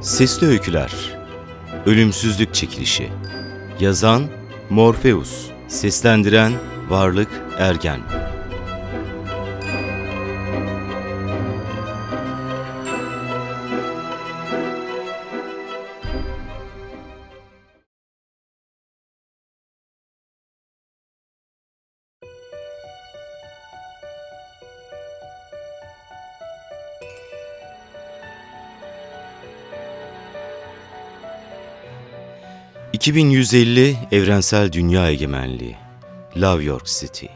Sesli Öyküler Ölümsüzlük Çekilişi Yazan Morpheus Seslendiren Varlık Ergen 2150 Evrensel Dünya Egemenliği Love York City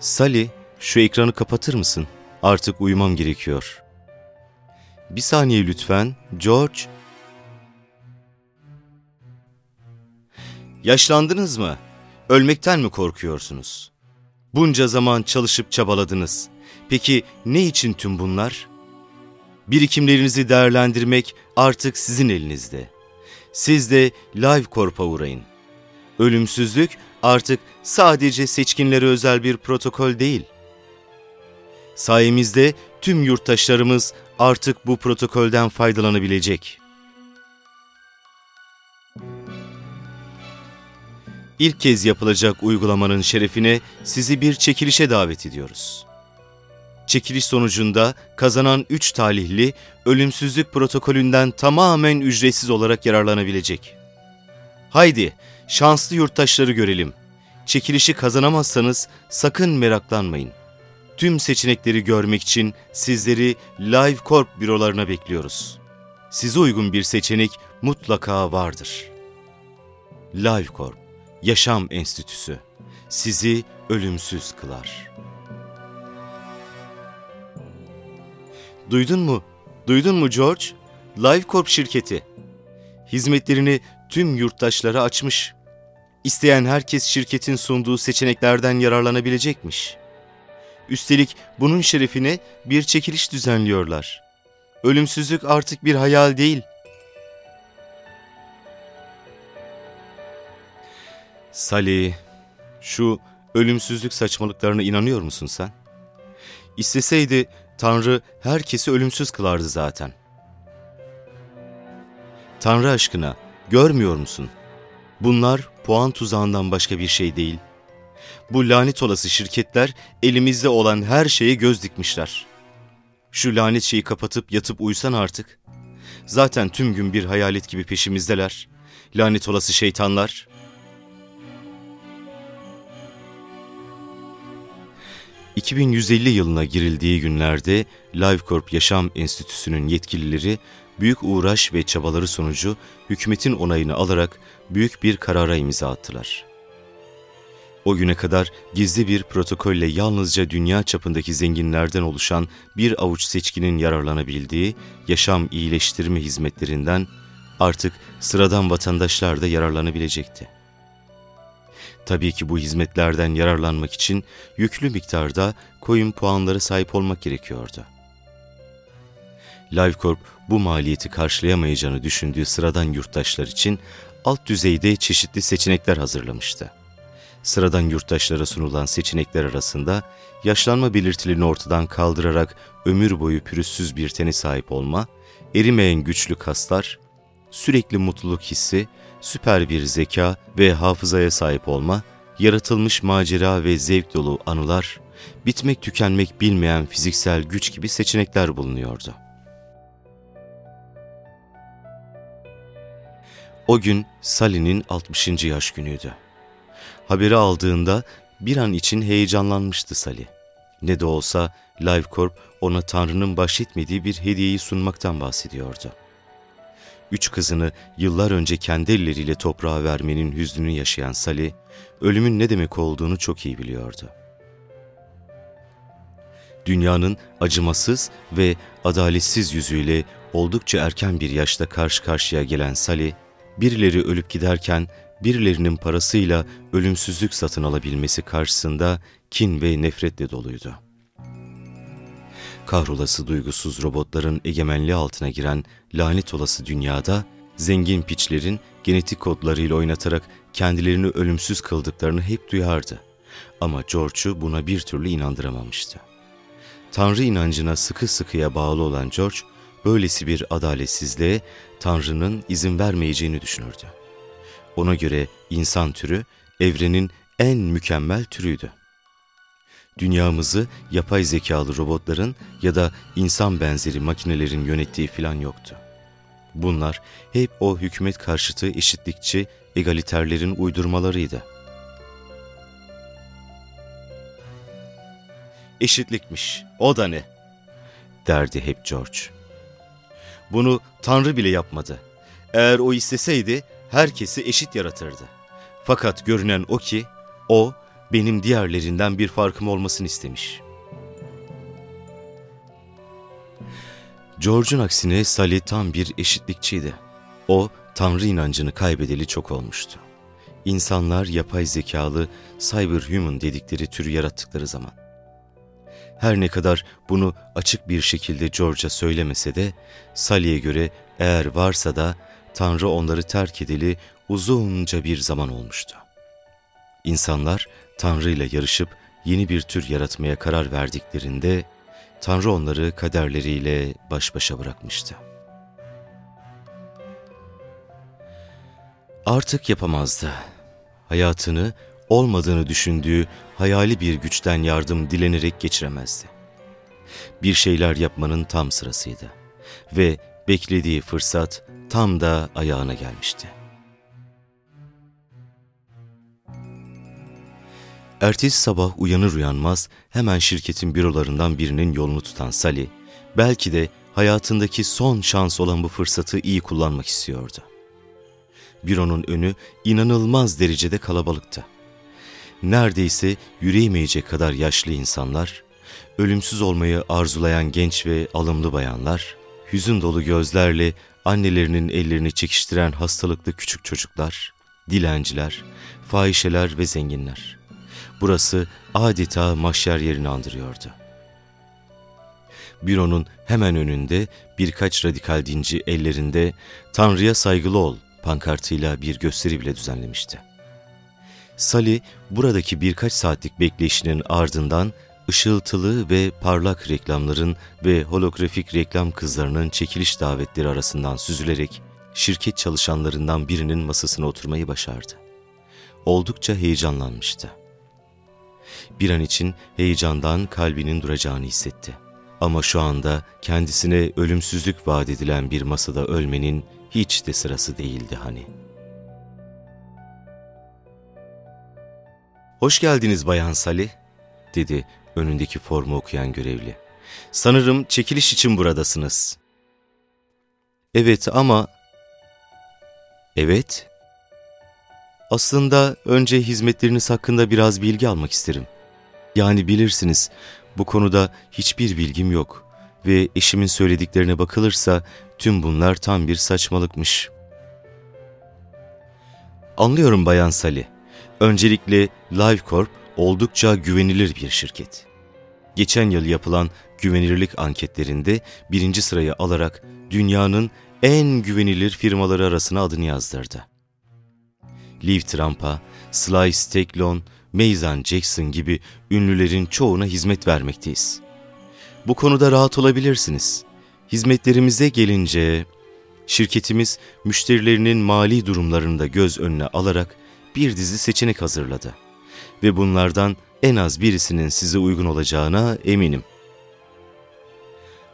Sally, şu ekranı kapatır mısın? Artık uyumam gerekiyor. Bir saniye lütfen. George. Yaşlandınız mı? Ölmekten mi korkuyorsunuz? Bunca zaman çalışıp çabaladınız. Peki ne için tüm bunlar? Birikimlerinizi değerlendirmek artık sizin elinizde. Siz de Live Corp'a uğrayın. Ölümsüzlük artık sadece seçkinlere özel bir protokol değil. Sayemizde tüm yurttaşlarımız artık bu protokolden faydalanabilecek. İlk kez yapılacak uygulamanın şerefine sizi bir çekilişe davet ediyoruz. Çekiliş sonucunda kazanan 3 talihli ölümsüzlük protokolünden tamamen ücretsiz olarak yararlanabilecek. Haydi şanslı yurttaşları görelim. Çekilişi kazanamazsanız sakın meraklanmayın. Tüm seçenekleri görmek için sizleri Live Corp bürolarına bekliyoruz. Size uygun bir seçenek mutlaka vardır. Live Corp, Yaşam Enstitüsü sizi ölümsüz kılar.'' Duydun mu? Duydun mu George? LiveCorp şirketi. Hizmetlerini tüm yurttaşlara açmış. İsteyen herkes şirketin sunduğu seçeneklerden yararlanabilecekmiş. Üstelik bunun şerefine bir çekiliş düzenliyorlar. Ölümsüzlük artık bir hayal değil. Salih, şu ölümsüzlük saçmalıklarına inanıyor musun sen? İsteseydi Tanrı herkesi ölümsüz kılardı zaten. Tanrı aşkına görmüyor musun? Bunlar puan tuzağından başka bir şey değil. Bu lanet olası şirketler elimizde olan her şeye göz dikmişler. Şu lanet şeyi kapatıp yatıp uysan artık. Zaten tüm gün bir hayalet gibi peşimizdeler. Lanet olası şeytanlar. 2150 yılına girildiği günlerde LiveCorp Yaşam Enstitüsü'nün yetkilileri büyük uğraş ve çabaları sonucu hükümetin onayını alarak büyük bir karara imza attılar. O güne kadar gizli bir protokolle yalnızca dünya çapındaki zenginlerden oluşan bir avuç seçkinin yararlanabildiği yaşam iyileştirme hizmetlerinden artık sıradan vatandaşlar da yararlanabilecekti. Tabii ki bu hizmetlerden yararlanmak için yüklü miktarda coin puanları sahip olmak gerekiyordu. LiveCorp bu maliyeti karşılayamayacağını düşündüğü sıradan yurttaşlar için alt düzeyde çeşitli seçenekler hazırlamıştı. Sıradan yurttaşlara sunulan seçenekler arasında yaşlanma belirtilerini ortadan kaldırarak ömür boyu pürüzsüz bir tene sahip olma, erimeyen güçlü kaslar, sürekli mutluluk hissi, süper bir zeka ve hafızaya sahip olma, yaratılmış macera ve zevk dolu anılar, bitmek tükenmek bilmeyen fiziksel güç gibi seçenekler bulunuyordu. O gün Sally'nin 60. yaş günüydü. Haberi aldığında bir an için heyecanlanmıştı Sally. Ne de olsa LiveCorp ona Tanrı'nın bahşetmediği bir hediyeyi sunmaktan bahsediyordu üç kızını yıllar önce kendi elleriyle toprağa vermenin hüznünü yaşayan Salih, ölümün ne demek olduğunu çok iyi biliyordu. Dünyanın acımasız ve adaletsiz yüzüyle oldukça erken bir yaşta karşı karşıya gelen Salih, birileri ölüp giderken birilerinin parasıyla ölümsüzlük satın alabilmesi karşısında kin ve nefretle doluydu kahrolası duygusuz robotların egemenliği altına giren lanet olası dünyada, zengin piçlerin genetik kodlarıyla oynatarak kendilerini ölümsüz kıldıklarını hep duyardı. Ama George'u buna bir türlü inandıramamıştı. Tanrı inancına sıkı sıkıya bağlı olan George, böylesi bir adaletsizliğe Tanrı'nın izin vermeyeceğini düşünürdü. Ona göre insan türü evrenin en mükemmel türüydü. Dünyamızı yapay zekalı robotların ya da insan benzeri makinelerin yönettiği filan yoktu. Bunlar hep o hükümet karşıtı eşitlikçi egaliterlerin uydurmalarıydı. Eşitlikmiş, o da ne? derdi hep George. Bunu Tanrı bile yapmadı. Eğer o isteseydi herkesi eşit yaratırdı. Fakat görünen o ki o benim diğerlerinden bir farkım olmasını istemiş. George'un aksine Sally tam bir eşitlikçiydi. O, Tanrı inancını kaybedeli çok olmuştu. İnsanlar yapay zekalı cyberhuman dedikleri türü yarattıkları zaman. Her ne kadar bunu açık bir şekilde George'a söylemese de, Sally'e göre eğer varsa da Tanrı onları terk edeli uzunca bir zaman olmuştu. İnsanlar Tanrı ile yarışıp yeni bir tür yaratmaya karar verdiklerinde Tanrı onları kaderleriyle baş başa bırakmıştı. Artık yapamazdı. Hayatını olmadığını düşündüğü hayali bir güçten yardım dilenerek geçiremezdi. Bir şeyler yapmanın tam sırasıydı ve beklediği fırsat tam da ayağına gelmişti. Ertesi sabah uyanır uyanmaz hemen şirketin bürolarından birinin yolunu tutan Sally, belki de hayatındaki son şans olan bu fırsatı iyi kullanmak istiyordu. Büronun önü inanılmaz derecede kalabalıktı. Neredeyse yürüyemeyecek kadar yaşlı insanlar, ölümsüz olmayı arzulayan genç ve alımlı bayanlar, hüzün dolu gözlerle annelerinin ellerini çekiştiren hastalıklı küçük çocuklar, dilenciler, fahişeler ve zenginler. Burası adeta mahşer yerini andırıyordu. Büronun hemen önünde birkaç radikal dinci ellerinde Tanrı'ya saygılı ol pankartıyla bir gösteri bile düzenlemişti. Sally buradaki birkaç saatlik bekleyişinin ardından ışıltılı ve parlak reklamların ve holografik reklam kızlarının çekiliş davetleri arasından süzülerek şirket çalışanlarından birinin masasına oturmayı başardı. Oldukça heyecanlanmıştı. Bir an için heyecandan kalbinin duracağını hissetti. Ama şu anda kendisine ölümsüzlük vaat edilen bir masada ölmenin hiç de sırası değildi hani. ''Hoş geldiniz Bayan Salih'' dedi önündeki formu okuyan görevli. ''Sanırım çekiliş için buradasınız.'' ''Evet ama...'' ''Evet.'' Aslında önce hizmetleriniz hakkında biraz bilgi almak isterim. Yani bilirsiniz bu konuda hiçbir bilgim yok ve eşimin söylediklerine bakılırsa tüm bunlar tam bir saçmalıkmış. Anlıyorum Bayan Sally. Öncelikle LiveCorp oldukça güvenilir bir şirket. Geçen yıl yapılan güvenilirlik anketlerinde birinci sırayı alarak dünyanın en güvenilir firmaları arasına adını yazdırdı. Liv Trump'a, Sly Stallone, Mason Jackson gibi ünlülerin çoğuna hizmet vermekteyiz. Bu konuda rahat olabilirsiniz. Hizmetlerimize gelince, şirketimiz müşterilerinin mali durumlarını da göz önüne alarak bir dizi seçenek hazırladı. Ve bunlardan en az birisinin size uygun olacağına eminim.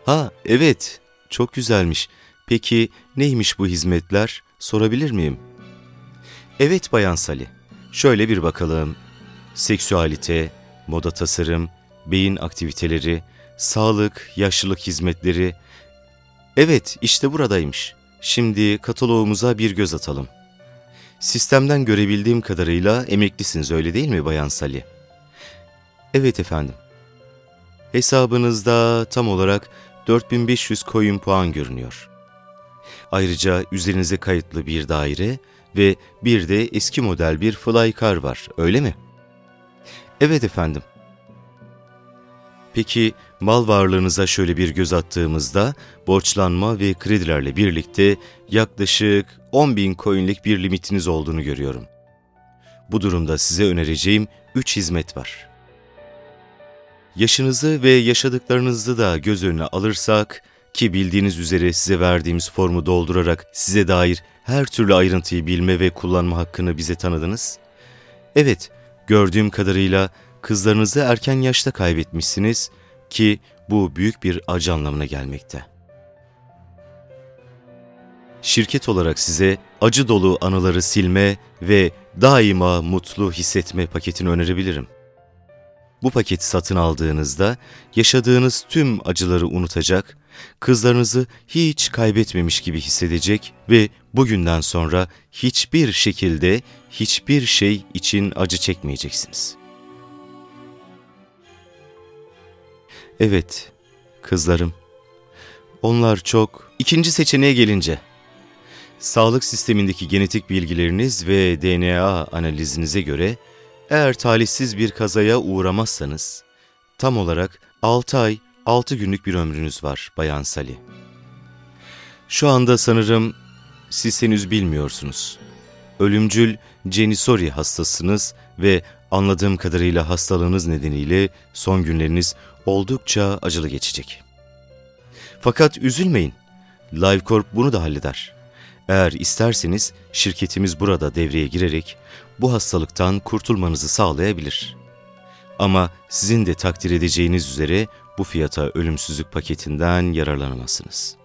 Ha evet, çok güzelmiş. Peki neymiş bu hizmetler? Sorabilir miyim? Evet Bayan Sali, şöyle bir bakalım seksüalite, moda tasarım, beyin aktiviteleri, sağlık, yaşlılık hizmetleri. Evet, işte buradaymış. Şimdi kataloğumuza bir göz atalım. Sistemden görebildiğim kadarıyla emeklisiniz öyle değil mi Bayan Sally? Evet efendim. Hesabınızda tam olarak 4500 coin puan görünüyor. Ayrıca üzerinize kayıtlı bir daire ve bir de eski model bir flycar var, öyle mi?'' Evet efendim. Peki mal varlığınıza şöyle bir göz attığımızda borçlanma ve kredilerle birlikte yaklaşık 10 bin coinlik bir limitiniz olduğunu görüyorum. Bu durumda size önereceğim üç hizmet var. Yaşınızı ve yaşadıklarınızı da göz önüne alırsak, ki bildiğiniz üzere size verdiğimiz formu doldurarak size dair her türlü ayrıntıyı bilme ve kullanma hakkını bize tanıdınız. Evet, gördüğüm kadarıyla kızlarınızı erken yaşta kaybetmişsiniz ki bu büyük bir acı anlamına gelmekte. Şirket olarak size acı dolu anıları silme ve daima mutlu hissetme paketini önerebilirim. Bu paketi satın aldığınızda yaşadığınız tüm acıları unutacak, kızlarınızı hiç kaybetmemiş gibi hissedecek ve bugünden sonra hiçbir şekilde hiçbir şey için acı çekmeyeceksiniz. Evet, kızlarım. Onlar çok... İkinci seçeneğe gelince, sağlık sistemindeki genetik bilgileriniz ve DNA analizinize göre eğer talihsiz bir kazaya uğramazsanız, tam olarak 6 ay 6 günlük bir ömrünüz var Bayan Sali. Şu anda sanırım siz henüz bilmiyorsunuz. Ölümcül Cenisori hastasınız ve anladığım kadarıyla hastalığınız nedeniyle son günleriniz oldukça acılı geçecek. Fakat üzülmeyin, LiveCorp bunu da halleder. Eğer isterseniz şirketimiz burada devreye girerek bu hastalıktan kurtulmanızı sağlayabilir. Ama sizin de takdir edeceğiniz üzere bu fiyata ölümsüzlük paketinden yararlanamazsınız.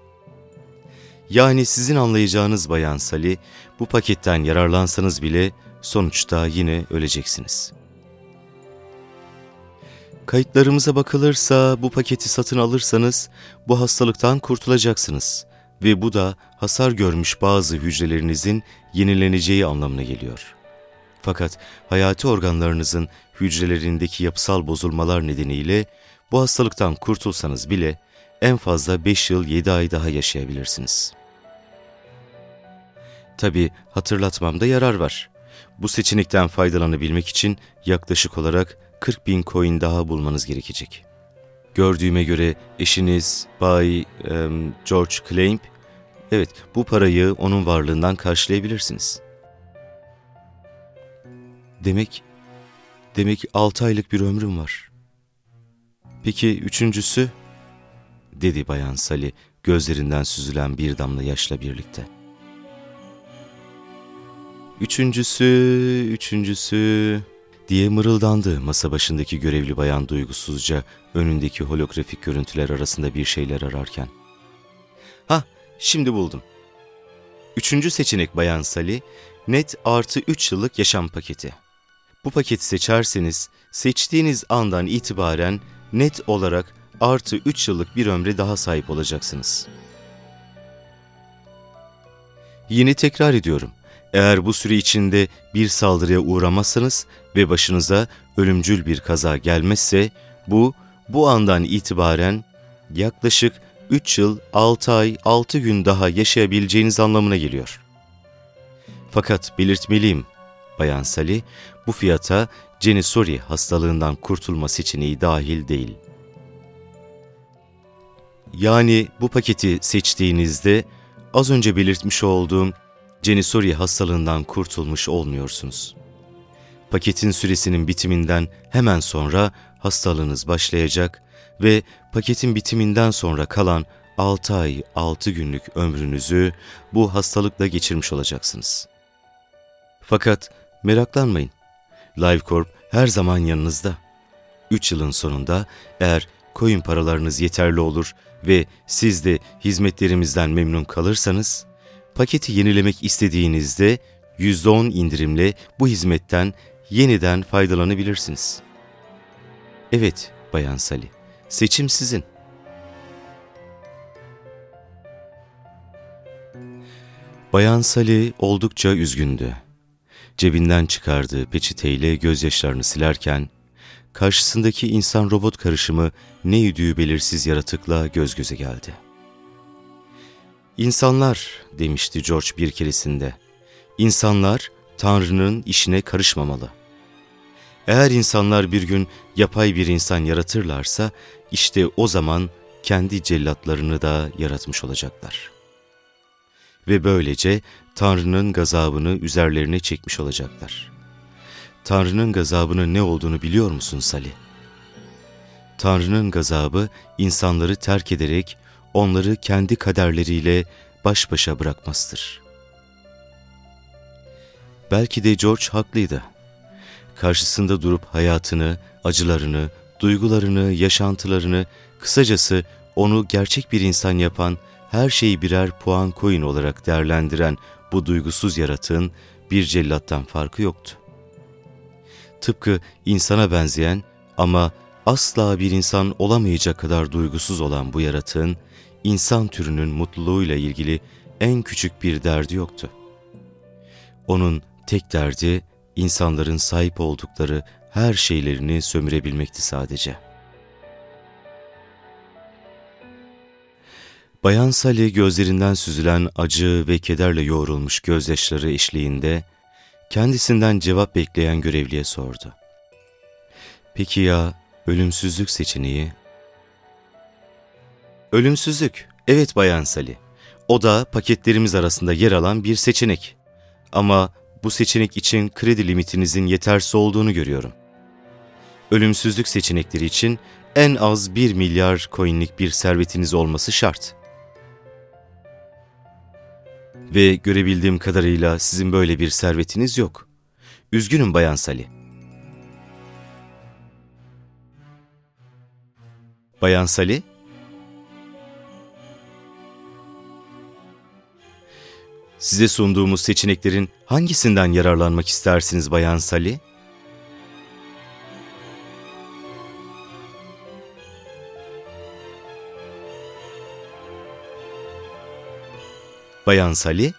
Yani sizin anlayacağınız Bayan Sali, bu paketten yararlansanız bile sonuçta yine öleceksiniz. Kayıtlarımıza bakılırsa bu paketi satın alırsanız bu hastalıktan kurtulacaksınız ve bu da hasar görmüş bazı hücrelerinizin yenileneceği anlamına geliyor. Fakat hayati organlarınızın hücrelerindeki yapısal bozulmalar nedeniyle bu hastalıktan kurtulsanız bile en fazla 5 yıl 7 ay daha yaşayabilirsiniz. Tabi hatırlatmamda yarar var. Bu seçenekten faydalanabilmek için yaklaşık olarak 40 bin coin daha bulmanız gerekecek. Gördüğüme göre eşiniz Bay um, George Clamp, evet bu parayı onun varlığından karşılayabilirsiniz. Demek, demek 6 aylık bir ömrüm var. Peki üçüncüsü? dedi Bayan Sally gözlerinden süzülen bir damla yaşla birlikte. Üçüncüsü, üçüncüsü diye mırıldandı masa başındaki görevli bayan duygusuzca önündeki holografik görüntüler arasında bir şeyler ararken. Ha, şimdi buldum. Üçüncü seçenek Bayan Sally, net artı 3 yıllık yaşam paketi. Bu paketi seçerseniz seçtiğiniz andan itibaren net olarak artı 3 yıllık bir ömre daha sahip olacaksınız. Yine tekrar ediyorum. Eğer bu süre içinde bir saldırıya uğramazsanız ve başınıza ölümcül bir kaza gelmezse bu, bu andan itibaren yaklaşık 3 yıl 6 ay 6 gün daha yaşayabileceğiniz anlamına geliyor. Fakat belirtmeliyim, Bayan Sally, bu fiyata Cenisori hastalığından kurtulma seçeneği dahil değil. Yani bu paketi seçtiğinizde az önce belirtmiş olduğum Cenisori hastalığından kurtulmuş olmuyorsunuz. Paketin süresinin bitiminden hemen sonra hastalığınız başlayacak ve paketin bitiminden sonra kalan 6 ay 6 günlük ömrünüzü bu hastalıkla geçirmiş olacaksınız. Fakat meraklanmayın. LiveCorp her zaman yanınızda. 3 yılın sonunda eğer coin paralarınız yeterli olur ve siz de hizmetlerimizden memnun kalırsanız, paketi yenilemek istediğinizde %10 indirimle bu hizmetten yeniden faydalanabilirsiniz. Evet Bayan Sali, seçim sizin. Bayan Sali oldukça üzgündü. Cebinden çıkardığı peçeteyle gözyaşlarını silerken, karşısındaki insan-robot karışımı ne yüdüğü belirsiz yaratıkla göz göze geldi. İnsanlar, demişti George bir keresinde, insanlar Tanrı'nın işine karışmamalı. Eğer insanlar bir gün yapay bir insan yaratırlarsa, işte o zaman kendi cellatlarını da yaratmış olacaklar. Ve böylece Tanrı'nın gazabını üzerlerine çekmiş olacaklar. Tanrı'nın gazabının ne olduğunu biliyor musun Salih? Tanrı'nın gazabı insanları terk ederek onları kendi kaderleriyle baş başa bırakmasıdır. Belki de George haklıydı. Karşısında durup hayatını, acılarını, duygularını, yaşantılarını, kısacası onu gerçek bir insan yapan, her şeyi birer puan coin olarak değerlendiren bu duygusuz yaratığın bir cellattan farkı yoktu. Tıpkı insana benzeyen ama asla bir insan olamayacak kadar duygusuz olan bu yaratığın, insan türünün mutluluğuyla ilgili en küçük bir derdi yoktu. Onun tek derdi, insanların sahip oldukları her şeylerini sömürebilmekti sadece. Bayan Sally gözlerinden süzülen acı ve kederle yoğrulmuş gözyaşları eşliğinde kendisinden cevap bekleyen görevliye sordu. Peki ya ölümsüzlük seçeneği? Ölümsüzlük, evet Bayan Sally. O da paketlerimiz arasında yer alan bir seçenek. Ama bu seçenek için kredi limitinizin yetersiz olduğunu görüyorum. Ölümsüzlük seçenekleri için en az 1 milyar coinlik bir servetiniz olması şart. Ve görebildiğim kadarıyla sizin böyle bir servetiniz yok. Üzgünüm Bayan Sally. Bayan Sally? Size sunduğumuz seçeneklerin hangisinden yararlanmak istersiniz Bayan Sally? Bayan Sally?